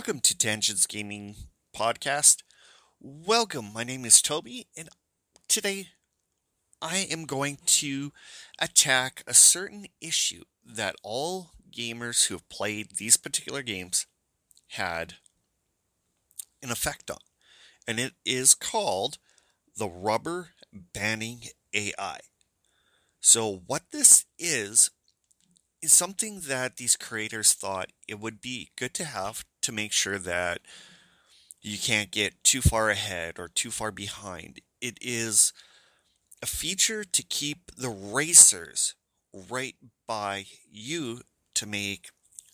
Welcome to Tangents Gaming Podcast. Welcome. My name is Toby, and today I am going to attack a certain issue that all gamers who have played these particular games had an effect on. And it is called the rubber banning AI. So, what this is, is something that these creators thought it would be good to have to make sure that you can't get too far ahead or too far behind. It is a feature to keep the racers right by you to make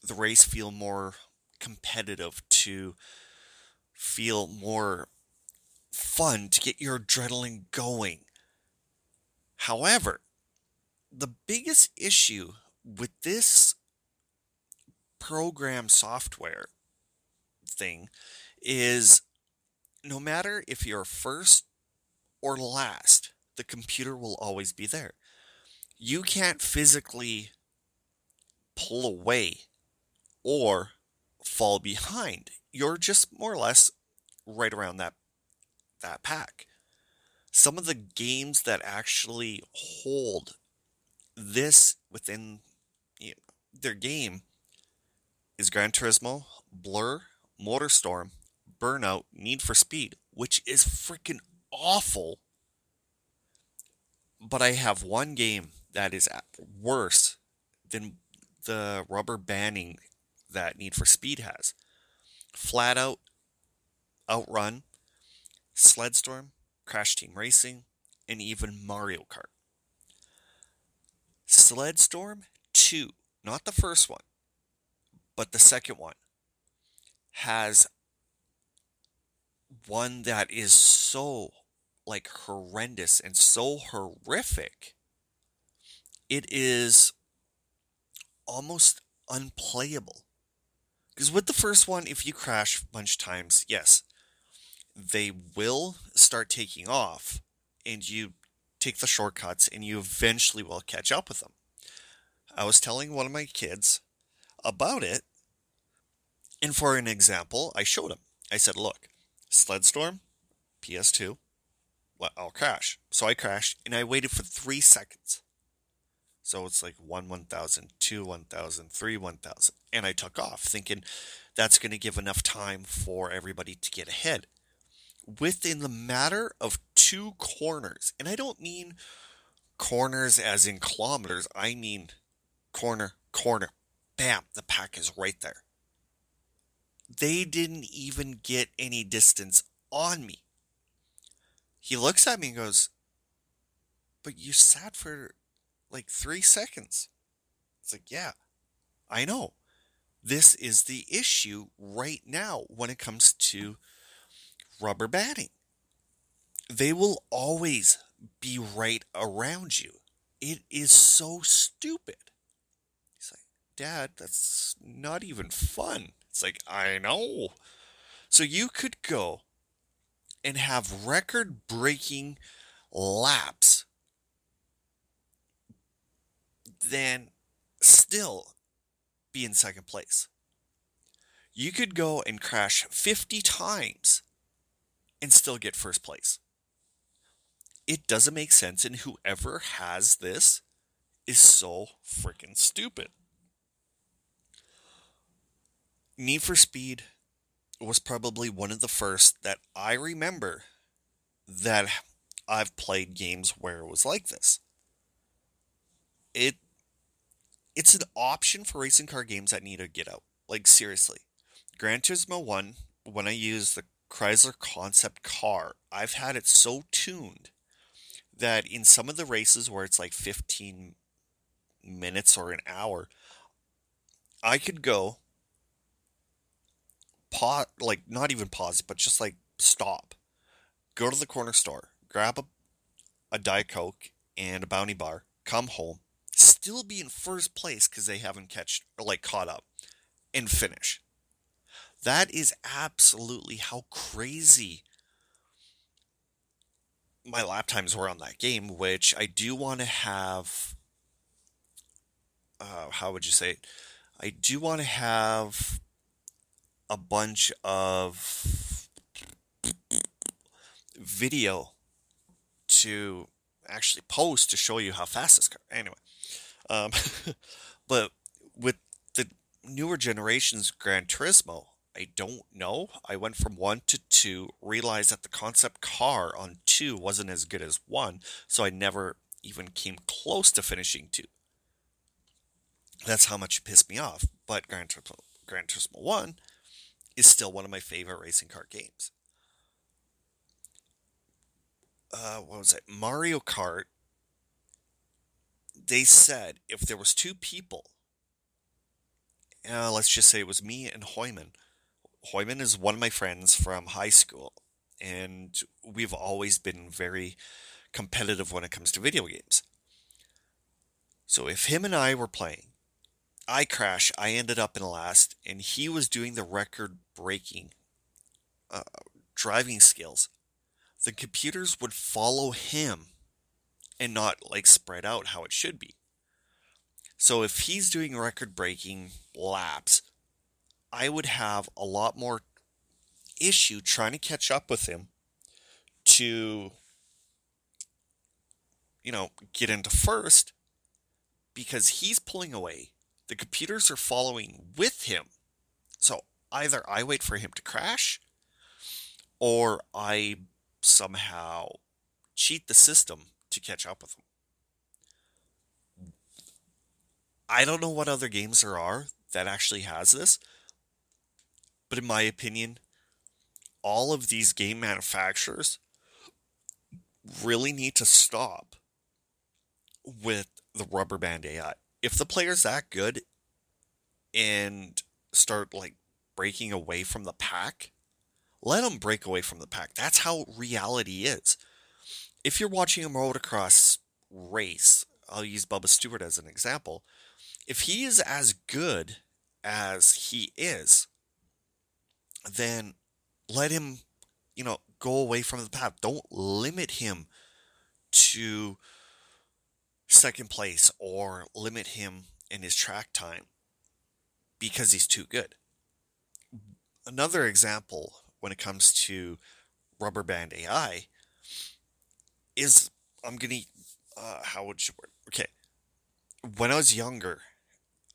the race feel more competitive, to feel more fun, to get your adrenaline going. However, the biggest issue with this program software thing is no matter if you're first or last, the computer will always be there. You can't physically pull away or fall behind. You're just more or less right around that that pack. Some of the games that actually hold this within you know, their game is Gran Turismo, Blur, MotorStorm, Burnout, Need for Speed, which is freaking awful. But I have one game that is worse than the rubber banding that Need for Speed has. Flat Out, Outrun, Sledstorm, Crash Team Racing, and even Mario Kart. Sledstorm 2, not the first one, but the second one, has one that is so like horrendous and so horrific. It is almost unplayable. Because with the first one, if you crash a bunch of times, yes, they will start taking off and you take the shortcuts and you eventually will catch up with them. I was telling one of my kids about it, and for an example, I showed him. I said, Look, Sledstorm, PS2, well, I'll crash. So I crashed and I waited for three seconds. So it's like 1 1000, 2 1000, 3 1000. And I took off thinking that's going to give enough time for everybody to get ahead. Within the matter of two corners, and I don't mean corners as in kilometers, I mean corner, corner. Bam, the pack is right there. They didn't even get any distance on me. He looks at me and goes, But you sat for like three seconds. It's like, yeah, I know. This is the issue right now when it comes to rubber banding. They will always be right around you. It is so stupid. He's like, Dad, that's not even fun. It's like, I know. So you could go and have record breaking laps then still be in second place. You could go and crash 50 times and still get first place. It doesn't make sense, and whoever has this is so freaking stupid. Need for Speed was probably one of the first that I remember that I've played games where it was like this. It it's an option for racing car games that need to get out. Like seriously. Gran Turismo 1, when I use the Chrysler concept car, I've had it so tuned that in some of the races where it's like 15 minutes or an hour, I could go pause, like not even pause, but just like stop, go to the corner store, grab a, a Diet Coke and a Bounty Bar, come home, still be in first place because they haven't catch like caught up and finish. That is absolutely how crazy my lap times were on that game, which I do want to have. Uh, how would you say it? I do want to have a bunch of video to actually post to show you how fast this car. Anyway, um, but with the newer generations Gran Turismo, I don't know. I went from one to two, realized that the concept car on two wasn't as good as one, so I never even came close to finishing two. That's how much it pissed me off. But Gran Turismo, Gran Turismo 1 is still one of my favorite racing car games. Uh, what was it? Mario Kart. They said if there was two people, uh, let's just say it was me and Hoyman. Hoyman is one of my friends from high school, and we've always been very competitive when it comes to video games. So if him and I were playing, I crash, I ended up in last, and he was doing the record breaking uh, driving skills. The computers would follow him and not like spread out how it should be. So if he's doing record breaking laps, I would have a lot more issue trying to catch up with him to you know get into first because he's pulling away the computers are following with him. So either I wait for him to crash or I somehow cheat the system to catch up with him. I don't know what other games there are that actually has this, but in my opinion, all of these game manufacturers really need to stop with the rubber band AI if the player's that good and start like breaking away from the pack, let them break away from the pack. That's how reality is. If you're watching a motocross race, I'll use Bubba Stewart as an example. If he is as good as he is, then let him, you know, go away from the pack. Don't limit him to second place or limit him in his track time because he's too good. Another example when it comes to rubber band AI is I'm gonna uh, how would you word okay. When I was younger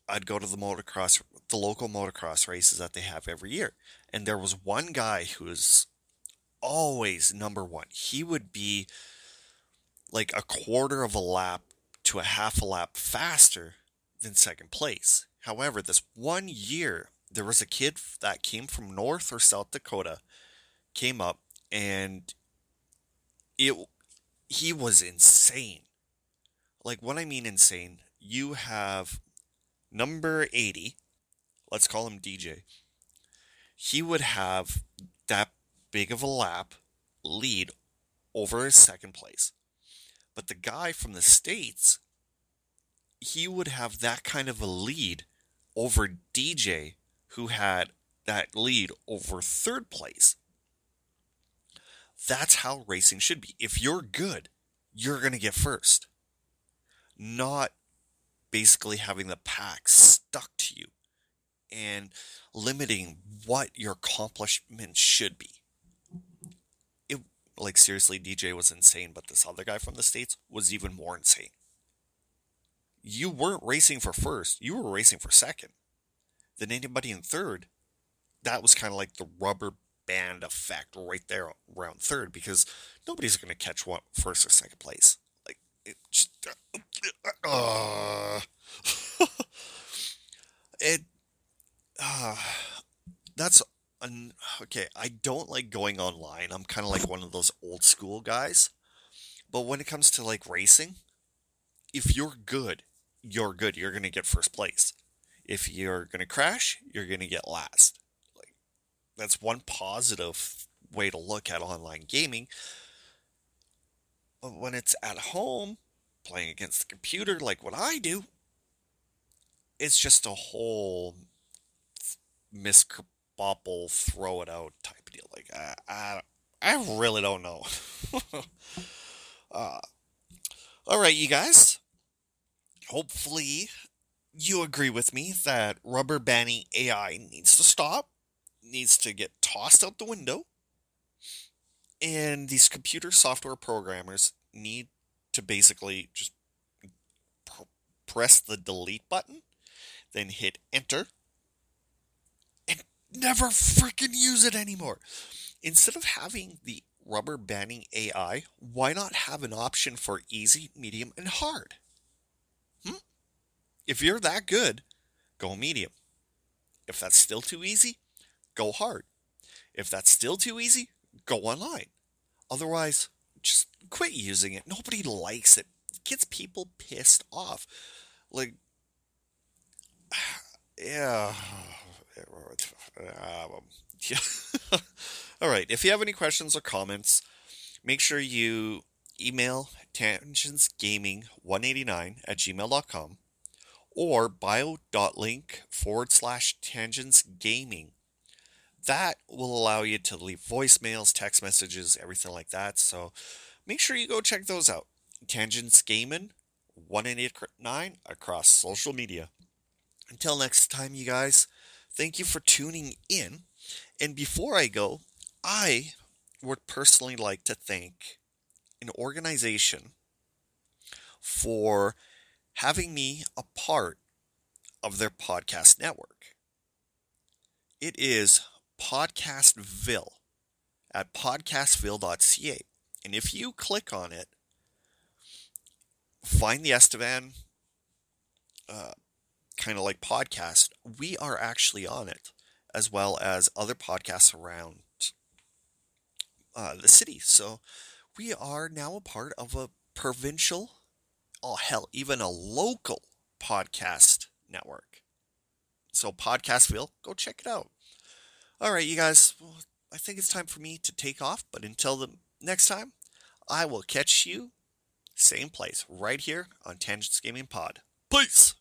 I'd go to the motocross the local motocross races that they have every year. And there was one guy who was always number one. He would be like a quarter of a lap to a half a lap faster than second place. However, this one year, there was a kid that came from North or South Dakota, came up, and it he was insane. Like what I mean insane, you have number 80, let's call him DJ. He would have that big of a lap lead over his second place. But the guy from the States, he would have that kind of a lead over DJ, who had that lead over third place. That's how racing should be. If you're good, you're going to get first. Not basically having the pack stuck to you and limiting what your accomplishment should be like seriously, DJ was insane, but this other guy from the States was even more insane. You weren't racing for first, you were racing for second. Then anybody in third, that was kind of like the rubber band effect right there around third because nobody's going to catch what first or second place. Like, it just, uh, it, uh, that's okay, I don't like going online. I'm kind of like one of those old school guys. But when it comes to like racing, if you're good, you're good. You're going to get first place. If you're going to crash, you're going to get last. Like that's one positive way to look at online gaming. But when it's at home, playing against the computer like what I do, it's just a whole mis bobble, throw it out type of deal. Like I, I, I really don't know. uh, all right, you guys. Hopefully, you agree with me that rubber banding AI needs to stop. needs to get tossed out the window. And these computer software programmers need to basically just pr- press the delete button, then hit enter, never freaking use it anymore. Instead of having the rubber banding AI, why not have an option for easy, medium, and hard? Hmm? If you're that good, go medium. If that's still too easy, go hard. If that's still too easy, go online. Otherwise, just quit using it. Nobody likes it. It gets people pissed off. Like, yeah. Uh, All right. If you have any questions or comments, make sure you email tangentsgaming189 at gmail.com or bio.link forward slash tangents gaming. That will allow you to leave voicemails, text messages, everything like that. So make sure you go check those out. Tangents Gaming 189 across social media. Until next time, you guys, thank you for tuning in. And before I go, I would personally like to thank an organization for having me a part of their podcast network. It is Podcastville at podcastville.ca. And if you click on it, find the Estevan uh, kind of like podcast, we are actually on it, as well as other podcasts around uh, the city. So we are now a part of a provincial oh hell, even a local podcast network. So Podcastville, go check it out. All right, you guys, well, I think it's time for me to take off, but until the next time, I will catch you same place right here on Tangents Gaming Pod. Peace.